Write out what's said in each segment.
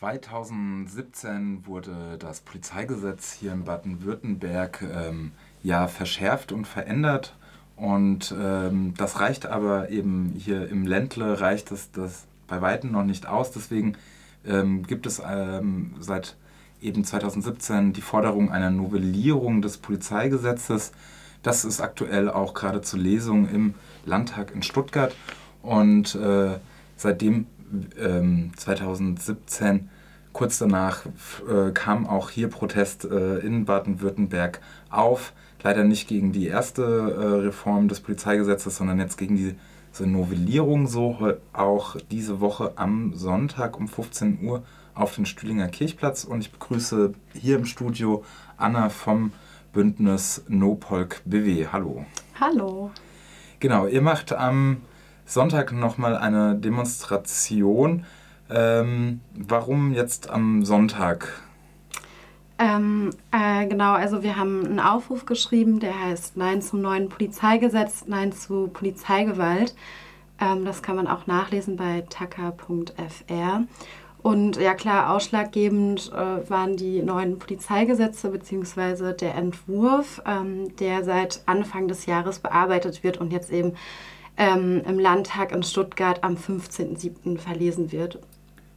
2017 wurde das Polizeigesetz hier in Baden-Württemberg ähm, ja verschärft und verändert. Und ähm, das reicht aber eben hier im Ländle reicht das, das bei weitem noch nicht aus. Deswegen ähm, gibt es ähm, seit eben 2017 die Forderung einer Novellierung des Polizeigesetzes. Das ist aktuell auch gerade zur Lesung im Landtag in Stuttgart. Und äh, seitdem ähm, 2017, kurz danach, äh, kam auch hier Protest äh, in Baden-Württemberg auf. Leider nicht gegen die erste äh, Reform des Polizeigesetzes, sondern jetzt gegen die diese Novellierung so auch diese Woche am Sonntag um 15 Uhr auf den Stühlinger Kirchplatz und ich begrüße hier im Studio Anna vom Bündnis NoPolk BW. Hallo. Hallo. Genau, ihr macht am Sonntag nochmal eine Demonstration. Ähm, warum jetzt am Sonntag? Ähm, äh, genau, also wir haben einen Aufruf geschrieben, der heißt Nein zum neuen Polizeigesetz, Nein zu Polizeigewalt. Ähm, das kann man auch nachlesen bei taka.fr. Und ja klar, ausschlaggebend äh, waren die neuen Polizeigesetze bzw. der Entwurf, ähm, der seit Anfang des Jahres bearbeitet wird und jetzt eben ähm, im Landtag in Stuttgart am 15.07. verlesen wird.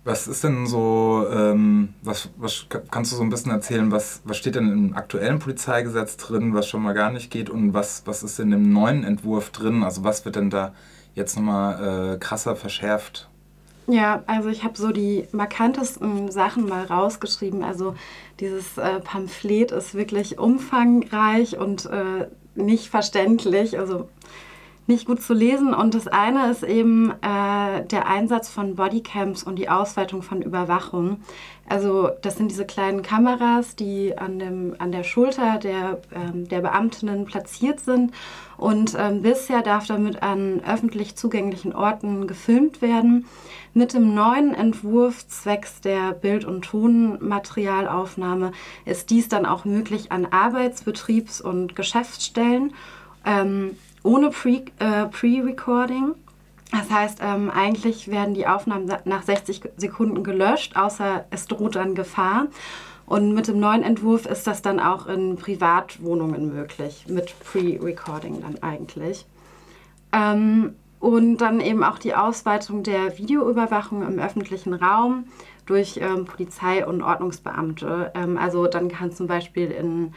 Was ist denn so, ähm, was, was kannst du so ein bisschen erzählen, was, was steht denn im aktuellen Polizeigesetz drin, was schon mal gar nicht geht und was, was ist in dem neuen Entwurf drin? Also was wird denn da jetzt nochmal äh, krasser verschärft? Ja, also ich habe so die markantesten Sachen mal rausgeschrieben. Also dieses äh, Pamphlet ist wirklich umfangreich und äh, nicht verständlich. Also nicht gut zu lesen. Und das eine ist eben äh, der Einsatz von Bodycams und die Ausweitung von Überwachung. Also das sind diese kleinen Kameras, die an, dem, an der Schulter der, ähm, der Beamtinnen platziert sind. Und ähm, bisher darf damit an öffentlich zugänglichen Orten gefilmt werden. Mit dem neuen Entwurf zwecks der Bild- und Tonmaterialaufnahme ist dies dann auch möglich an Arbeits-, Betriebs- und Geschäftsstellen. Ähm, ohne äh, Pre-Recording. Pre das heißt, ähm, eigentlich werden die Aufnahmen nach 60 Sekunden gelöscht, außer es droht dann Gefahr. Und mit dem neuen Entwurf ist das dann auch in Privatwohnungen möglich, mit Pre-Recording dann eigentlich. Ähm, und dann eben auch die Ausweitung der Videoüberwachung im öffentlichen Raum durch ähm, Polizei und Ordnungsbeamte. Ähm, also dann kann zum Beispiel in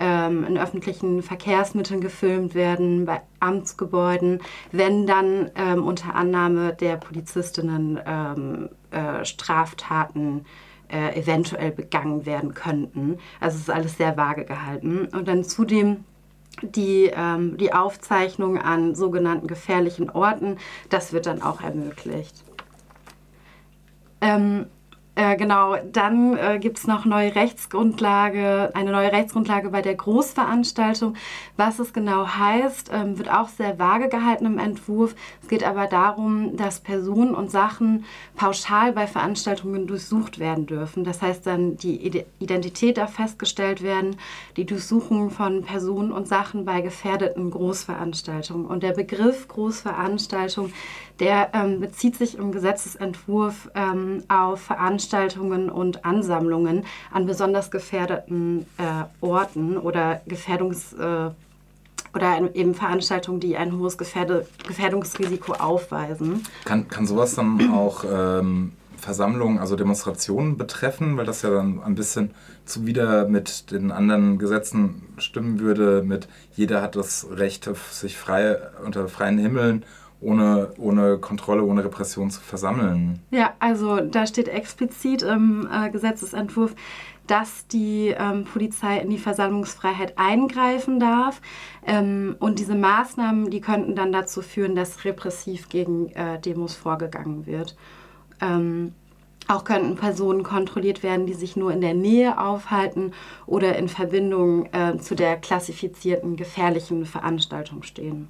ähm, in öffentlichen Verkehrsmitteln gefilmt werden, bei Amtsgebäuden, wenn dann ähm, unter Annahme der Polizistinnen ähm, äh, Straftaten äh, eventuell begangen werden könnten. Also es ist alles sehr vage gehalten. Und dann zudem die, ähm, die Aufzeichnung an sogenannten gefährlichen Orten, das wird dann auch ermöglicht. Ähm, äh, genau, dann äh, gibt es noch neue Rechtsgrundlage, eine neue Rechtsgrundlage bei der Großveranstaltung. Was es genau heißt, ähm, wird auch sehr vage gehalten im Entwurf. Es geht aber darum, dass Personen und Sachen pauschal bei Veranstaltungen durchsucht werden dürfen. Das heißt dann die Identität darf festgestellt werden, die Durchsuchung von Personen und Sachen bei gefährdeten Großveranstaltungen. Und der Begriff Großveranstaltung der ähm, bezieht sich im Gesetzesentwurf ähm, auf Veranstaltungen und Ansammlungen an besonders gefährdeten äh, Orten oder Gefährdungs- äh, oder eben Veranstaltungen, die ein hohes Gefährde Gefährdungsrisiko aufweisen. Kann, kann sowas dann auch ähm, Versammlungen, also Demonstrationen betreffen, weil das ja dann ein bisschen zuwider mit den anderen Gesetzen stimmen würde, mit jeder hat das Recht, sich frei unter freien Himmeln ohne, ohne Kontrolle, ohne Repression zu versammeln. Ja, also da steht explizit im äh, Gesetzesentwurf, dass die ähm, Polizei in die Versammlungsfreiheit eingreifen darf. Ähm, und diese Maßnahmen, die könnten dann dazu führen, dass repressiv gegen äh, Demos vorgegangen wird. Ähm, auch könnten Personen kontrolliert werden, die sich nur in der Nähe aufhalten oder in Verbindung äh, zu der klassifizierten gefährlichen Veranstaltung stehen.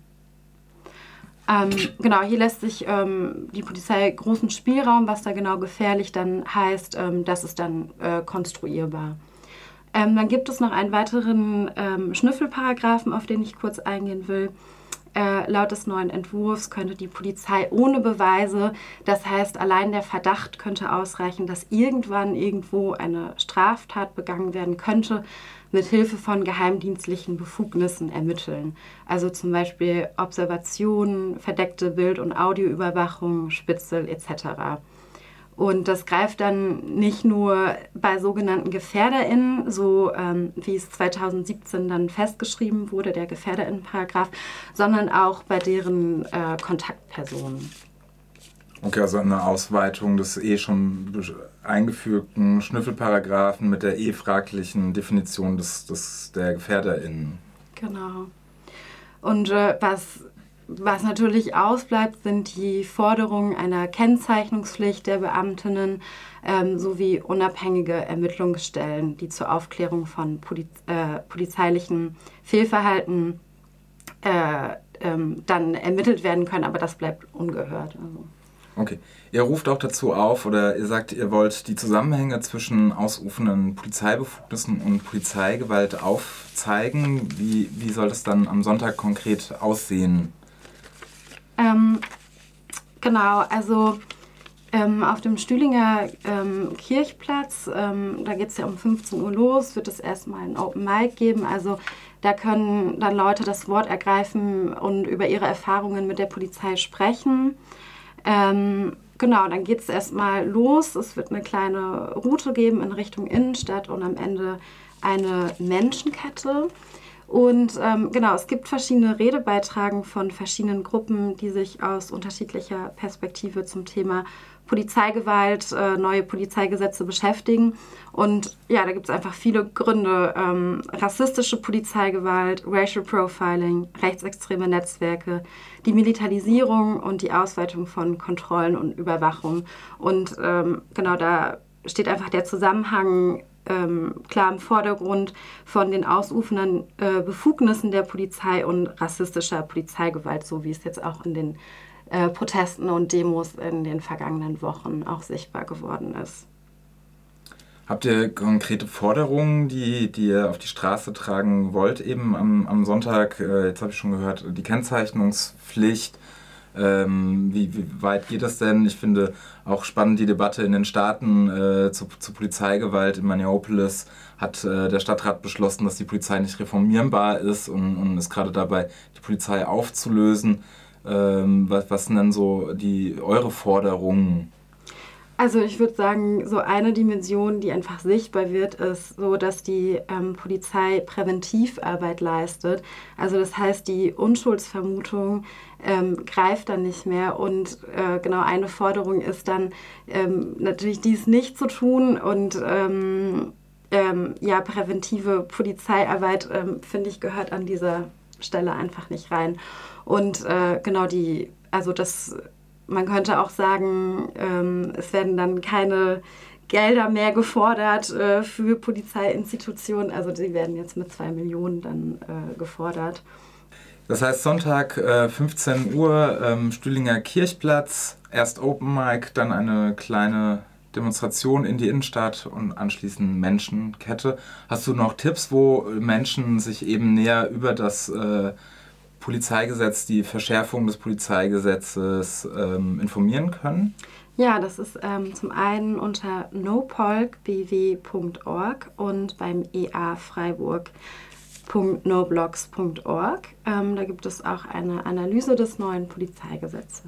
Ähm, genau, hier lässt sich ähm, die Polizei großen Spielraum, was da genau gefährlich dann heißt, ähm, das ist dann äh, konstruierbar. Ähm, dann gibt es noch einen weiteren ähm, Schnüffelparagraphen, auf den ich kurz eingehen will. Äh, laut des neuen Entwurfs könnte die Polizei ohne Beweise, das heißt allein der Verdacht könnte ausreichen, dass irgendwann irgendwo eine Straftat begangen werden könnte, mit Hilfe von geheimdienstlichen Befugnissen ermitteln. Also zum Beispiel Observationen, verdeckte Bild- und Audioüberwachung, Spitzel etc. Und das greift dann nicht nur bei sogenannten GefährderInnen, so ähm, wie es 2017 dann festgeschrieben wurde, der GefährderInnen-Paragraph, sondern auch bei deren äh, Kontaktpersonen. Okay, also eine Ausweitung des eh schon eingefügten Schnüffelparagraphen mit der eh fraglichen Definition des, des, der GefährderInnen. Genau. Und äh, was, was natürlich ausbleibt, sind die Forderungen einer Kennzeichnungspflicht der Beamtinnen ähm, sowie unabhängige Ermittlungsstellen, die zur Aufklärung von Poliz äh, polizeilichen Fehlverhalten äh, ähm, dann ermittelt werden können, aber das bleibt ungehört. Also. Okay. Ihr ruft auch dazu auf oder ihr sagt, ihr wollt die Zusammenhänge zwischen ausufenden Polizeibefugnissen und Polizeigewalt aufzeigen. Wie, wie soll das dann am Sonntag konkret aussehen? Ähm, genau, also ähm, auf dem Stühlinger ähm, Kirchplatz, ähm, da geht es ja um 15 Uhr los, wird es erstmal ein Open Mic geben. Also da können dann Leute das Wort ergreifen und über ihre Erfahrungen mit der Polizei sprechen. Ähm, genau, dann geht es erstmal los. Es wird eine kleine Route geben in Richtung Innenstadt und am Ende eine Menschenkette. Und ähm, genau, es gibt verschiedene Redebeiträge von verschiedenen Gruppen, die sich aus unterschiedlicher Perspektive zum Thema Polizeigewalt, äh, neue Polizeigesetze beschäftigen. Und ja, da gibt es einfach viele Gründe. Ähm, rassistische Polizeigewalt, Racial Profiling, rechtsextreme Netzwerke, die Militarisierung und die Ausweitung von Kontrollen und Überwachung. Und ähm, genau da steht einfach der Zusammenhang ähm, klar im Vordergrund von den ausufernden äh, Befugnissen der Polizei und rassistischer Polizeigewalt, so wie es jetzt auch in den äh, Protesten und Demos in den vergangenen Wochen auch sichtbar geworden ist. Habt ihr konkrete Forderungen, die, die ihr auf die Straße tragen wollt, eben am, am Sonntag? Äh, jetzt habe ich schon gehört, die Kennzeichnungspflicht. Ähm, wie, wie, weit geht das denn? Ich finde auch spannend die Debatte in den Staaten äh, zu, zu, Polizeigewalt. In Minneapolis hat äh, der Stadtrat beschlossen, dass die Polizei nicht reformierbar ist und, und ist gerade dabei, die Polizei aufzulösen. Ähm, was, was sind denn so die, eure Forderungen? Also ich würde sagen, so eine Dimension, die einfach sichtbar wird, ist so, dass die ähm, Polizei Präventivarbeit leistet. Also das heißt, die Unschuldsvermutung ähm, greift dann nicht mehr. Und äh, genau eine Forderung ist dann ähm, natürlich dies nicht zu tun und ähm, ähm, ja, präventive Polizeiarbeit, ähm, finde ich, gehört an dieser Stelle einfach nicht rein. Und äh, genau die, also das, man könnte auch sagen, ähm, es werden dann keine Gelder mehr gefordert äh, für Polizeiinstitutionen. Also die werden jetzt mit zwei Millionen dann äh, gefordert. Das heißt Sonntag äh, 15 Uhr, ähm, Stühlinger Kirchplatz, erst Open Mic, dann eine kleine Demonstration in die Innenstadt und anschließend Menschenkette. Hast du noch Tipps, wo Menschen sich eben näher über das äh, Polizeigesetz, die Verschärfung des Polizeigesetzes ähm, informieren können? Ja, das ist ähm, zum einen unter nopolkbw.org und beim EA. Ähm, da gibt es auch eine Analyse des neuen Polizeigesetzes.